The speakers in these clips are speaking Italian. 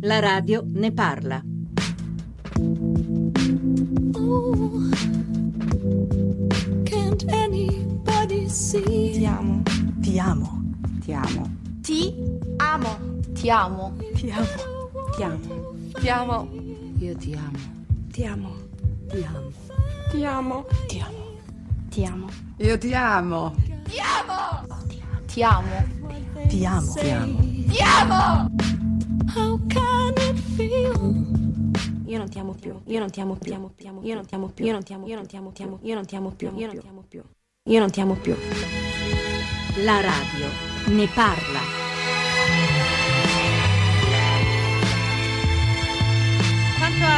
La radio ne parla. Oh, can't anybody see? Ti amo. Ti amo. Ti amo. Ti amo. Ti amo. Ti amo. Ti amo. Ti amo. Io ti amo. Ti amo. Ti amo. Ti amo. Ti amo. Ti amo. Io ti amo. Ti amo. Ti amo. Ti amo. Ti amo. Ti amo. How can it feel? Io non ti amo più, io non ti amo più, amo, ti amo, io non ti amo più, io non ti amo, io non ti amo, ti amo, io non ti amo più, io non ti amo più, io non ti amo più. La radio ne parla.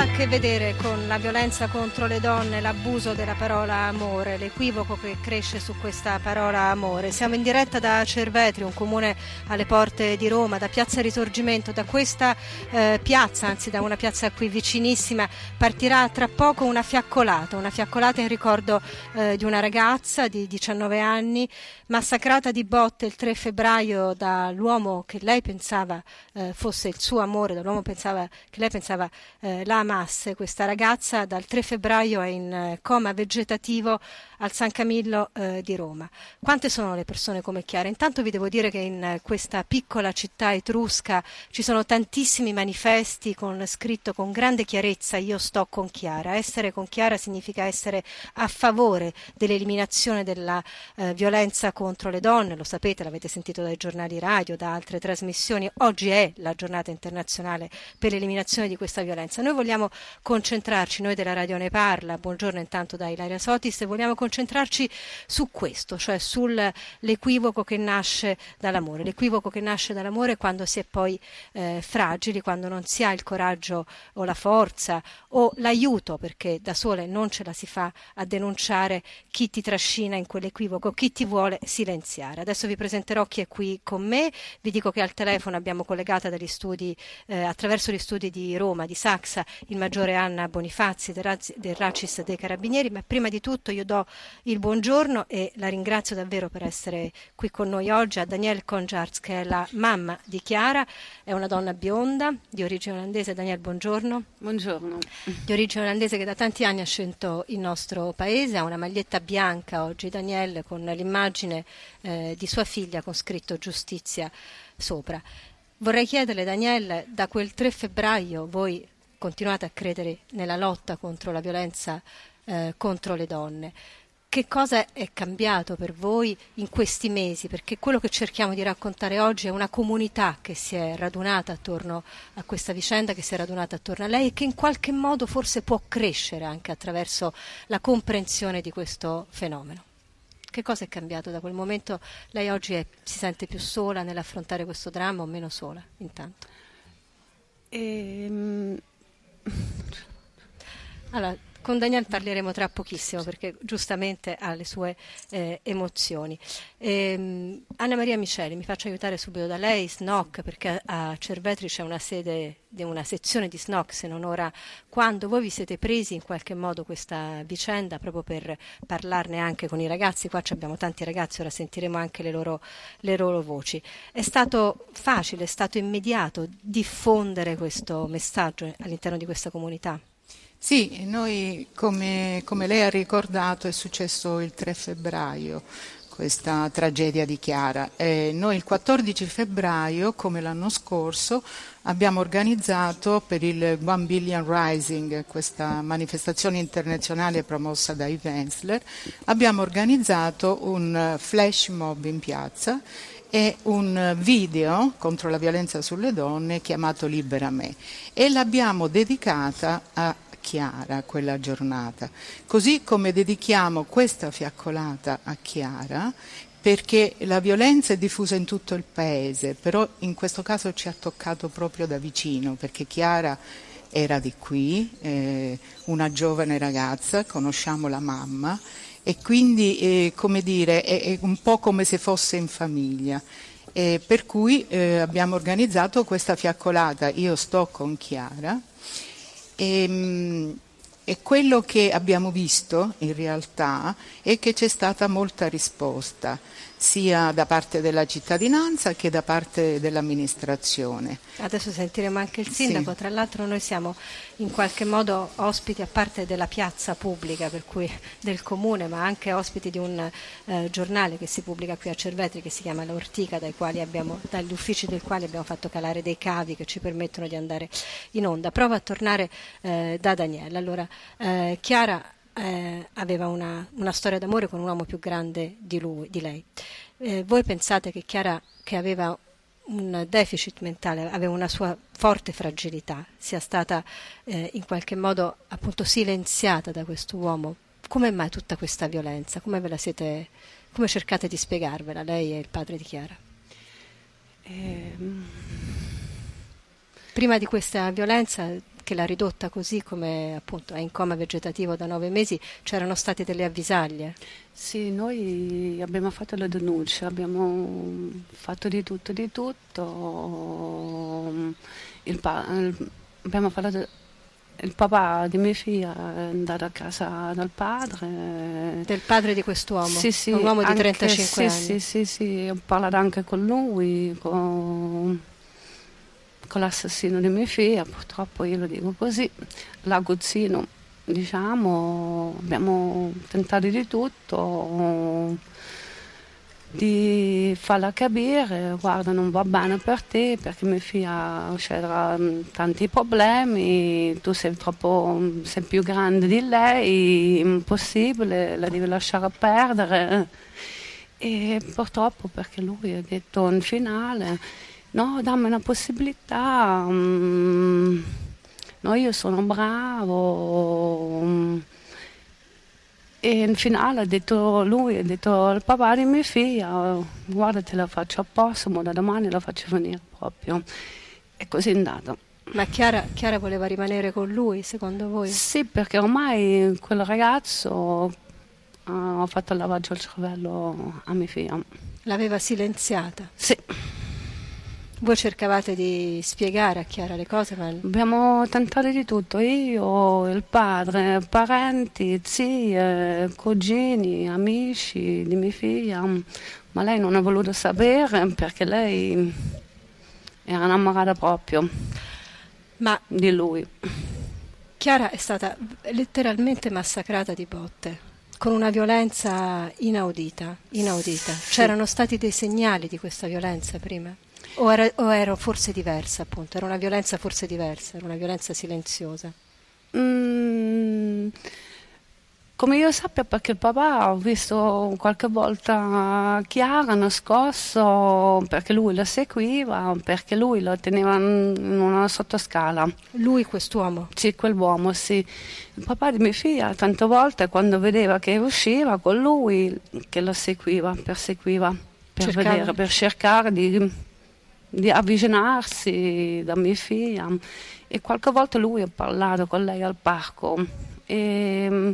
Ha a che vedere con la violenza contro le donne, l'abuso della parola amore, l'equivoco che cresce su questa parola amore? Siamo in diretta da Cervetri, un comune alle porte di Roma, da Piazza Risorgimento, da questa eh, piazza, anzi da una piazza qui vicinissima, partirà tra poco una fiaccolata, una fiaccolata in ricordo eh, di una ragazza di 19 anni massacrata di botte il 3 febbraio dall'uomo che lei pensava eh, fosse il suo amore, dall'uomo pensava, che lei pensava eh, la amasse. Questa ragazza dal 3 febbraio è in eh, coma vegetativo al San Camillo eh, di Roma. Quante sono le persone come Chiara? Intanto vi devo dire che in eh, questa piccola città etrusca ci sono tantissimi manifesti con scritto con grande chiarezza io sto con Chiara. Essere con Chiara significa essere a favore dell'eliminazione della eh, violenza contro le donne, lo sapete, l'avete sentito dai giornali radio, da altre trasmissioni. Oggi è la giornata internazionale per l'eliminazione di questa violenza. Noi vogliamo concentrarci, noi della Radio Ne Parla, buongiorno intanto da Ilaria Sotis, vogliamo concentrarci su questo, cioè sull'equivoco che nasce dall'amore. L'equivoco che nasce dall'amore quando si è poi eh, fragili, quando non si ha il coraggio o la forza o l'aiuto, perché da sole non ce la si fa a denunciare chi ti trascina in quell'equivoco, chi ti vuole silenziare. Adesso vi presenterò chi è qui con me, vi dico che al telefono abbiamo collegata dagli studi, eh, attraverso gli studi di Roma, di Saxa, il maggiore Anna Bonifazzi del, Raz- del Racis dei Carabinieri, ma prima di tutto io do il buongiorno e la ringrazio davvero per essere qui con noi oggi a Danielle Conjarts che è la mamma di Chiara, è una donna bionda di origine olandese. Danielle, buongiorno. Buongiorno. Di origine olandese che da tanti anni ha scelto il nostro paese, ha una maglietta bianca oggi Danielle con l'immagine eh, di sua figlia con scritto giustizia sopra. Vorrei chiederle Danielle, da quel 3 febbraio voi continuate a credere nella lotta contro la violenza eh, contro le donne. Che cosa è cambiato per voi in questi mesi? Perché quello che cerchiamo di raccontare oggi è una comunità che si è radunata attorno a questa vicenda, che si è radunata attorno a lei e che in qualche modo forse può crescere anche attraverso la comprensione di questo fenomeno. Che cosa è cambiato da quel momento? Lei oggi è, si sente più sola nell'affrontare questo dramma o meno sola intanto? Ehm... 好了。Con Daniel parleremo tra pochissimo perché giustamente ha le sue eh, emozioni. Ehm, Anna Maria Miceli, mi faccio aiutare subito da lei, SNOC, perché a Cervetri c'è una sede una sezione di SNOC, se non ora quando voi vi siete presi in qualche modo questa vicenda proprio per parlarne anche con i ragazzi, qua abbiamo tanti ragazzi, ora sentiremo anche le loro, le loro voci. È stato facile, è stato immediato diffondere questo messaggio all'interno di questa comunità? Sì, noi come, come, lei ha ricordato è successo il 3 febbraio questa tragedia di Chiara. E noi il 14 febbraio, come l'anno scorso, abbiamo organizzato per il One Billion Rising, questa manifestazione internazionale promossa da Yves Ensler, abbiamo organizzato un flash mob in piazza e un video contro la violenza sulle donne chiamato Libera Me e l'abbiamo dedicata a Chiara quella giornata, così come dedichiamo questa fiaccolata a Chiara perché la violenza è diffusa in tutto il paese, però in questo caso ci ha toccato proprio da vicino perché Chiara era di qui, eh, una giovane ragazza, conosciamo la mamma e quindi eh, come dire, è, è, un po' come se fosse in famiglia. E per cui eh, abbiamo organizzato questa fiaccolata Io sto con Chiara e, ehm, e quello che abbiamo visto in realtà è che c'è stata molta risposta. Sia da parte della cittadinanza che da parte dell'amministrazione. Adesso sentiremo anche il sindaco, sì. tra l'altro noi siamo in qualche modo ospiti a parte della piazza pubblica cui, del comune, ma anche ospiti di un eh, giornale che si pubblica qui a Cervetri che si chiama L'Ortica, abbiamo, dagli uffici del quale abbiamo fatto calare dei cavi che ci permettono di andare in onda. Prova a tornare eh, da Daniela. Allora, eh, Chiara eh, aveva una, una, storia d'amore con un uomo più grande di, lui, di lei. Eh, voi pensate che Chiara, che aveva un deficit mentale, aveva una sua forte fragilità, sia stata eh, in qualche modo appunto silenziata da questo uomo? Come mai tutta questa violenza? Come ve la siete, come cercate di spiegarvela, lei e il padre di Chiara? Ehm... Prima di questa violenza che l'ha ridotta così come appunto è in coma vegetativo da nove mesi, c'erano state delle avvisaglie? Sì, noi abbiamo fatto la denuncia, abbiamo fatto di tutto, di tutto. Il pa- abbiamo parlato il papà di mia figlia è andato a casa dal padre. Del padre di quest'uomo? Sì, sì. Un uomo di anche, 35 sì, anni? Sì, sì, sì, ho parlato anche con lui, con con l'assassino di mia figlia, purtroppo io lo dico così, l'aguzzino, diciamo, abbiamo tentato di tutto, di farla capire, guarda non va bene per te perché mia figlia c'era tanti problemi, tu sei troppo, sei più grande di lei, impossibile, la devi lasciare perdere. E purtroppo perché lui ha detto in finale no, dammi una possibilità, mm, no, io sono bravo. Mm. E in finale ha detto lui, ha detto al papà di mia figlia, guarda te la faccio a posto, ma da domani la faccio venire proprio. E così è andato. Ma Chiara, Chiara voleva rimanere con lui, secondo voi? Sì, perché ormai quel ragazzo ha fatto il lavaggio al cervello a mia figlia. L'aveva silenziata? Sì. Voi cercavate di spiegare a Chiara le cose? Ma... Abbiamo tentato di tutto, io, il padre, parenti, zie, cugini, amici di mia figlia, ma lei non ha voluto sapere perché lei era innamorata proprio ma di lui. Chiara è stata letteralmente massacrata di botte con una violenza inaudita, inaudita. C'erano stati dei segnali di questa violenza prima? O era, o era, forse diversa, appunto, era una violenza forse diversa, era una violenza silenziosa? Mm, come io sappia, perché il papà ho visto qualche volta Chiara nascosto perché lui la seguiva, perché lui la teneva in una sottoscala. Lui, quest'uomo? Sì, quell'uomo, sì. Il papà di mia figlia, tante volte, quando vedeva che usciva con lui, che la seguiva, perseguiva, per, vedere, per cercare di di avvicinarsi da mia figlia. E qualche volta lui ha parlato con lei al parco. E mm,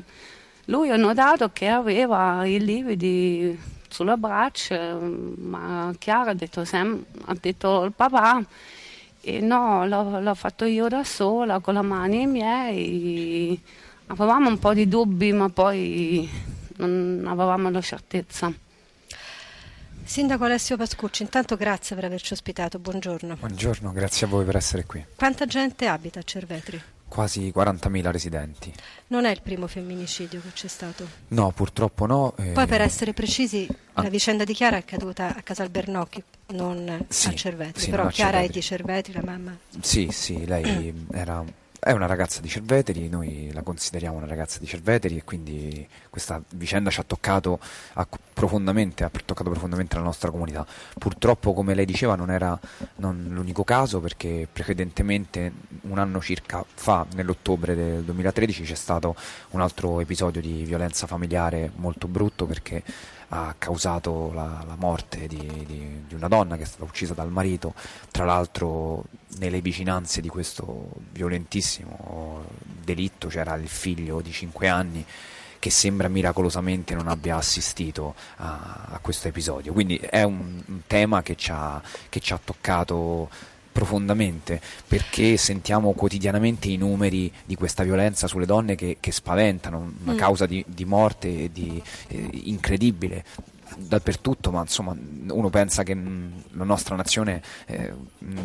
lui ha notato che aveva i lividi sulle braccia ma Chiara ha detto, Sam, ha detto il papà e no, l'ho, l'ho fatto io da sola con le mani miei. Avevamo un po' di dubbi ma poi non avevamo la certezza Sindaco Alessio Pascucci, intanto grazie per averci ospitato, buongiorno. Buongiorno, grazie a voi per essere qui. Quanta gente abita a Cervetri? Quasi 40.000 residenti. Non è il primo femminicidio che c'è stato? No, purtroppo no. Eh... Poi per essere precisi, ah. la vicenda di Chiara è accaduta a Casal Bernocchi, non sì, a Cervetri, sì, però Chiara Cervetri. è di Cervetri, la mamma? Sì, sì, lei era è una ragazza di Cerveteri, noi la consideriamo una ragazza di Cerveteri e quindi questa vicenda ci ha toccato profondamente, ha toccato profondamente la nostra comunità. Purtroppo, come lei diceva, non era non l'unico caso perché precedentemente, un anno circa fa, nell'ottobre del 2013, c'è stato un altro episodio di violenza familiare molto brutto perché ha causato la, la morte di, di, di, una donna che è stata uccisa dal marito, tra l'altro nelle vicinanze di questo violentissimo delitto c'era il figlio di 5 anni che sembra miracolosamente non abbia assistito a, a questo episodio. Quindi è un, un tema che ci ha, che ci ha toccato profondamente perché sentiamo quotidianamente i numeri di questa violenza sulle donne che, che spaventano, una mm. causa di, di morte di, eh, incredibile dappertutto, ma insomma uno pensa che mh, la nostra nazione eh, mh,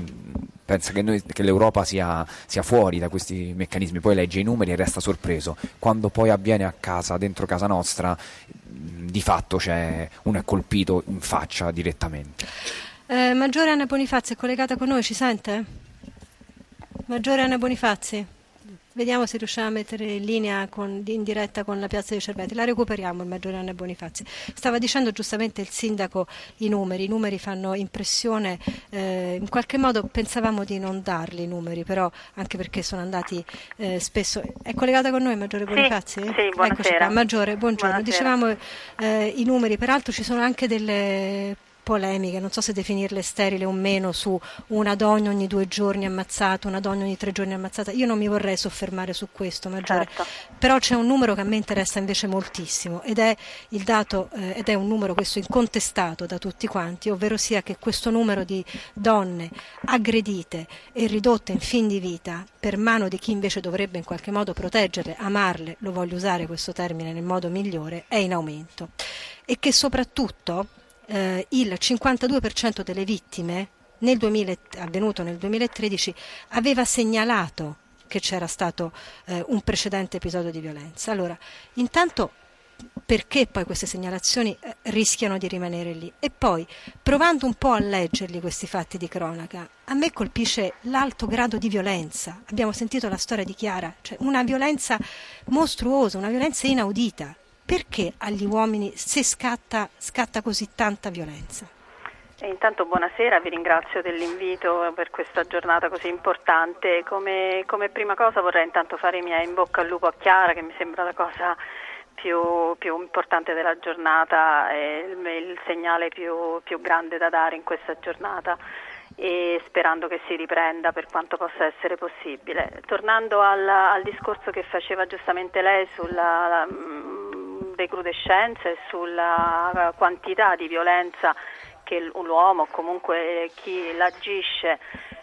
pensa che, noi, che l'Europa sia, sia, fuori da questi meccanismi, poi legge i numeri e resta sorpreso. Quando poi avviene a casa, dentro casa nostra, di fatto uno è colpito in faccia direttamente. Eh, Maggiore Anna Bonifazzi è collegata con noi, ci sente? Maggiore Anna Bonifazzi? Vediamo se riusciamo a mettere in linea con, in diretta con la piazza dei Cerveti. La recuperiamo il Maggiore Anna Bonifazzi. Stava dicendo giustamente il sindaco i numeri. I numeri fanno impressione. Eh, in qualche modo pensavamo di non darli i numeri, però anche perché sono andati eh, spesso. È collegata con noi Maggiore Bonifazzi? Sì, sì buonasera. Maggiore, buongiorno. Buonasera. Dicevamo eh, i numeri, peraltro ci sono anche delle polemiche, non so se definirle sterili o meno, su una donna ogni due giorni ammazzata, una donna ogni tre giorni ammazzata. Io non mi vorrei soffermare su questo, Maggiore, certo. però c'è un numero che a me interessa invece moltissimo ed è il dato, eh, ed è un numero questo incontestato da tutti quanti, ovvero sia che questo numero di donne aggredite e ridotte in fin di vita per mano di chi invece dovrebbe in qualche modo proteggerle, amarle, lo voglio usare questo termine nel modo migliore, è in aumento e che soprattutto eh, il 52% delle vittime nel 2000, avvenuto nel 2013 aveva segnalato che c'era stato eh, un precedente episodio di violenza. Allora, intanto perché poi queste segnalazioni eh, rischiano di rimanere lì? E poi provando un po' a leggerli questi fatti di cronaca a me colpisce l'alto grado di violenza. Abbiamo sentito la storia di Chiara cioè una violenza mostruosa una violenza inaudita perché agli uomini se scatta, scatta così tanta violenza? E intanto buonasera, vi ringrazio dell'invito per questa giornata così importante. Come, come, prima cosa vorrei intanto fare i miei in bocca al lupo a Chiara, che mi sembra la cosa più, più importante della giornata e il, il segnale più, più grande da dare in questa giornata e sperando che si riprenda per quanto possa essere possibile. Tornando al, al discorso che faceva giustamente lei sulla la, recrudescenza e sulla quantità di violenza che l'uomo o comunque chi l'agisce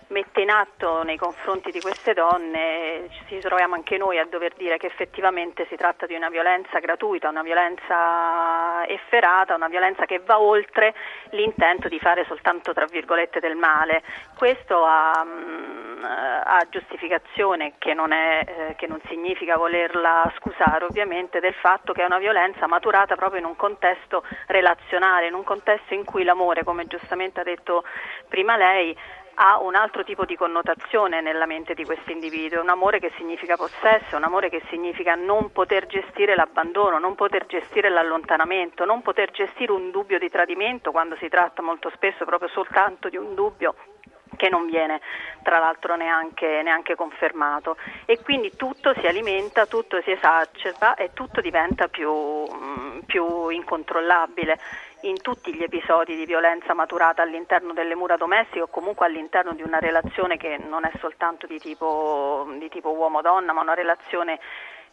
mette in atto nei confronti di queste donne, ci troviamo anche noi a dover dire che effettivamente si tratta di una violenza gratuita, una violenza efferata, una violenza che va oltre l'intento di fare soltanto tra virgolette del male. Questo ha, mm, ha giustificazione che non, è, eh, che non significa volerla scusare ovviamente del fatto che è una violenza maturata proprio in un contesto relazionale, in un contesto in cui l'amore, come giustamente ha detto prima lei, ha un altro tipo di connotazione nella mente di questo individuo, un amore che significa possesso, un amore che significa non poter gestire l'abbandono, non poter gestire l'allontanamento, non poter gestire un dubbio di tradimento quando si tratta molto spesso proprio soltanto di un dubbio che non viene tra l'altro neanche, neanche, confermato e quindi tutto si alimenta, tutto si esacerba e tutto diventa più, mm, più incontrollabile in tutti gli episodi di violenza maturata all'interno delle mura domestiche o comunque all'interno di una relazione che non è soltanto di tipo, di tipo uomo-donna ma una relazione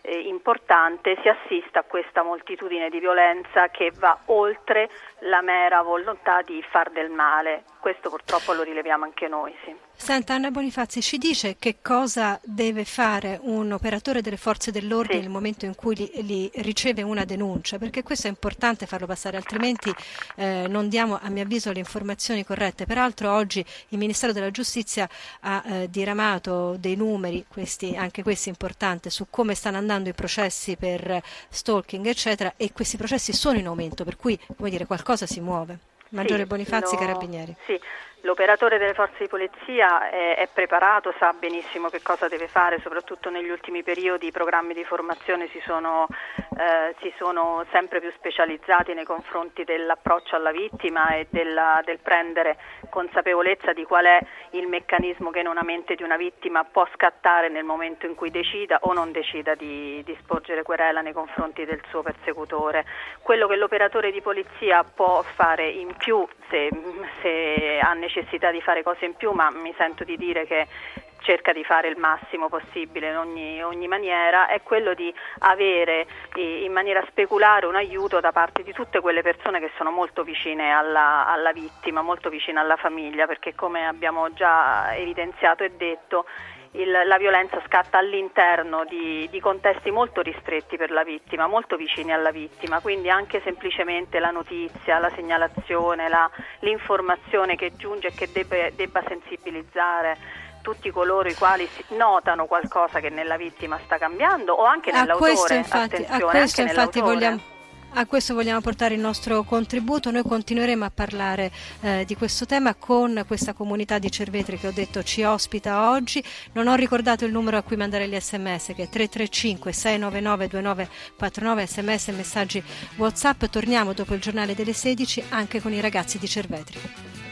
eh, importante si assista a questa moltitudine di violenza che va oltre la mera volontà di far del male. Questo purtroppo lo rileviamo anche noi. Sì. Senta Anna Bonifazzi, ci dice che cosa deve fare un operatore delle forze dell'ordine sì. nel momento in cui li, li, riceve una denuncia? Perché questo è importante farlo passare, altrimenti eh, non diamo a mio avviso le informazioni corrette. Peraltro oggi il Ministero della Giustizia ha eh, diramato dei numeri, questi, anche questi importanti, su come stanno andando i processi per stalking eccetera e questi processi sono in aumento, per cui dire, qualcosa si muove. Maggiore sì, Bonifazzi, lo, Carabinieri. Sì, L'operatore delle forze di polizia è, è, preparato, sa benissimo che cosa deve fare, soprattutto negli ultimi periodi i programmi di formazione si sono, eh, si sono sempre più specializzati nei confronti dell'approccio alla vittima e della, del prendere consapevolezza di qual è il meccanismo che in una mente di una vittima può scattare nel momento in cui decida o non decida di, di sporgere querela nei confronti del suo persecutore. Quello che l'operatore di polizia può fare in più se, se ha necessità di fare cose in più, ma mi sento di dire che cerca di fare il massimo possibile in ogni, ogni, maniera, è quello di avere in maniera speculare un aiuto da parte di tutte quelle persone che sono molto vicine alla, alla vittima, molto vicine alla famiglia, perché come abbiamo già evidenziato e detto, il, la violenza scatta all'interno di, di, contesti molto ristretti per la vittima, molto vicini alla vittima, quindi anche semplicemente la notizia, la segnalazione, la, l'informazione che giunge e che debba, debba sensibilizzare tutti coloro i quali notano qualcosa che nella vittima sta cambiando o anche nell'autore. A questo infatti, a questo infatti vogliamo a questo vogliamo portare il nostro contributo. Noi continueremo a parlare eh, di questo tema con questa comunità di Cervetri che ho detto ci ospita oggi. Non ho ricordato il numero a cui mandare gli sms che è 335 699 2949 sms messaggi WhatsApp. Torniamo dopo il giornale delle 16 anche con i ragazzi di Cervetri.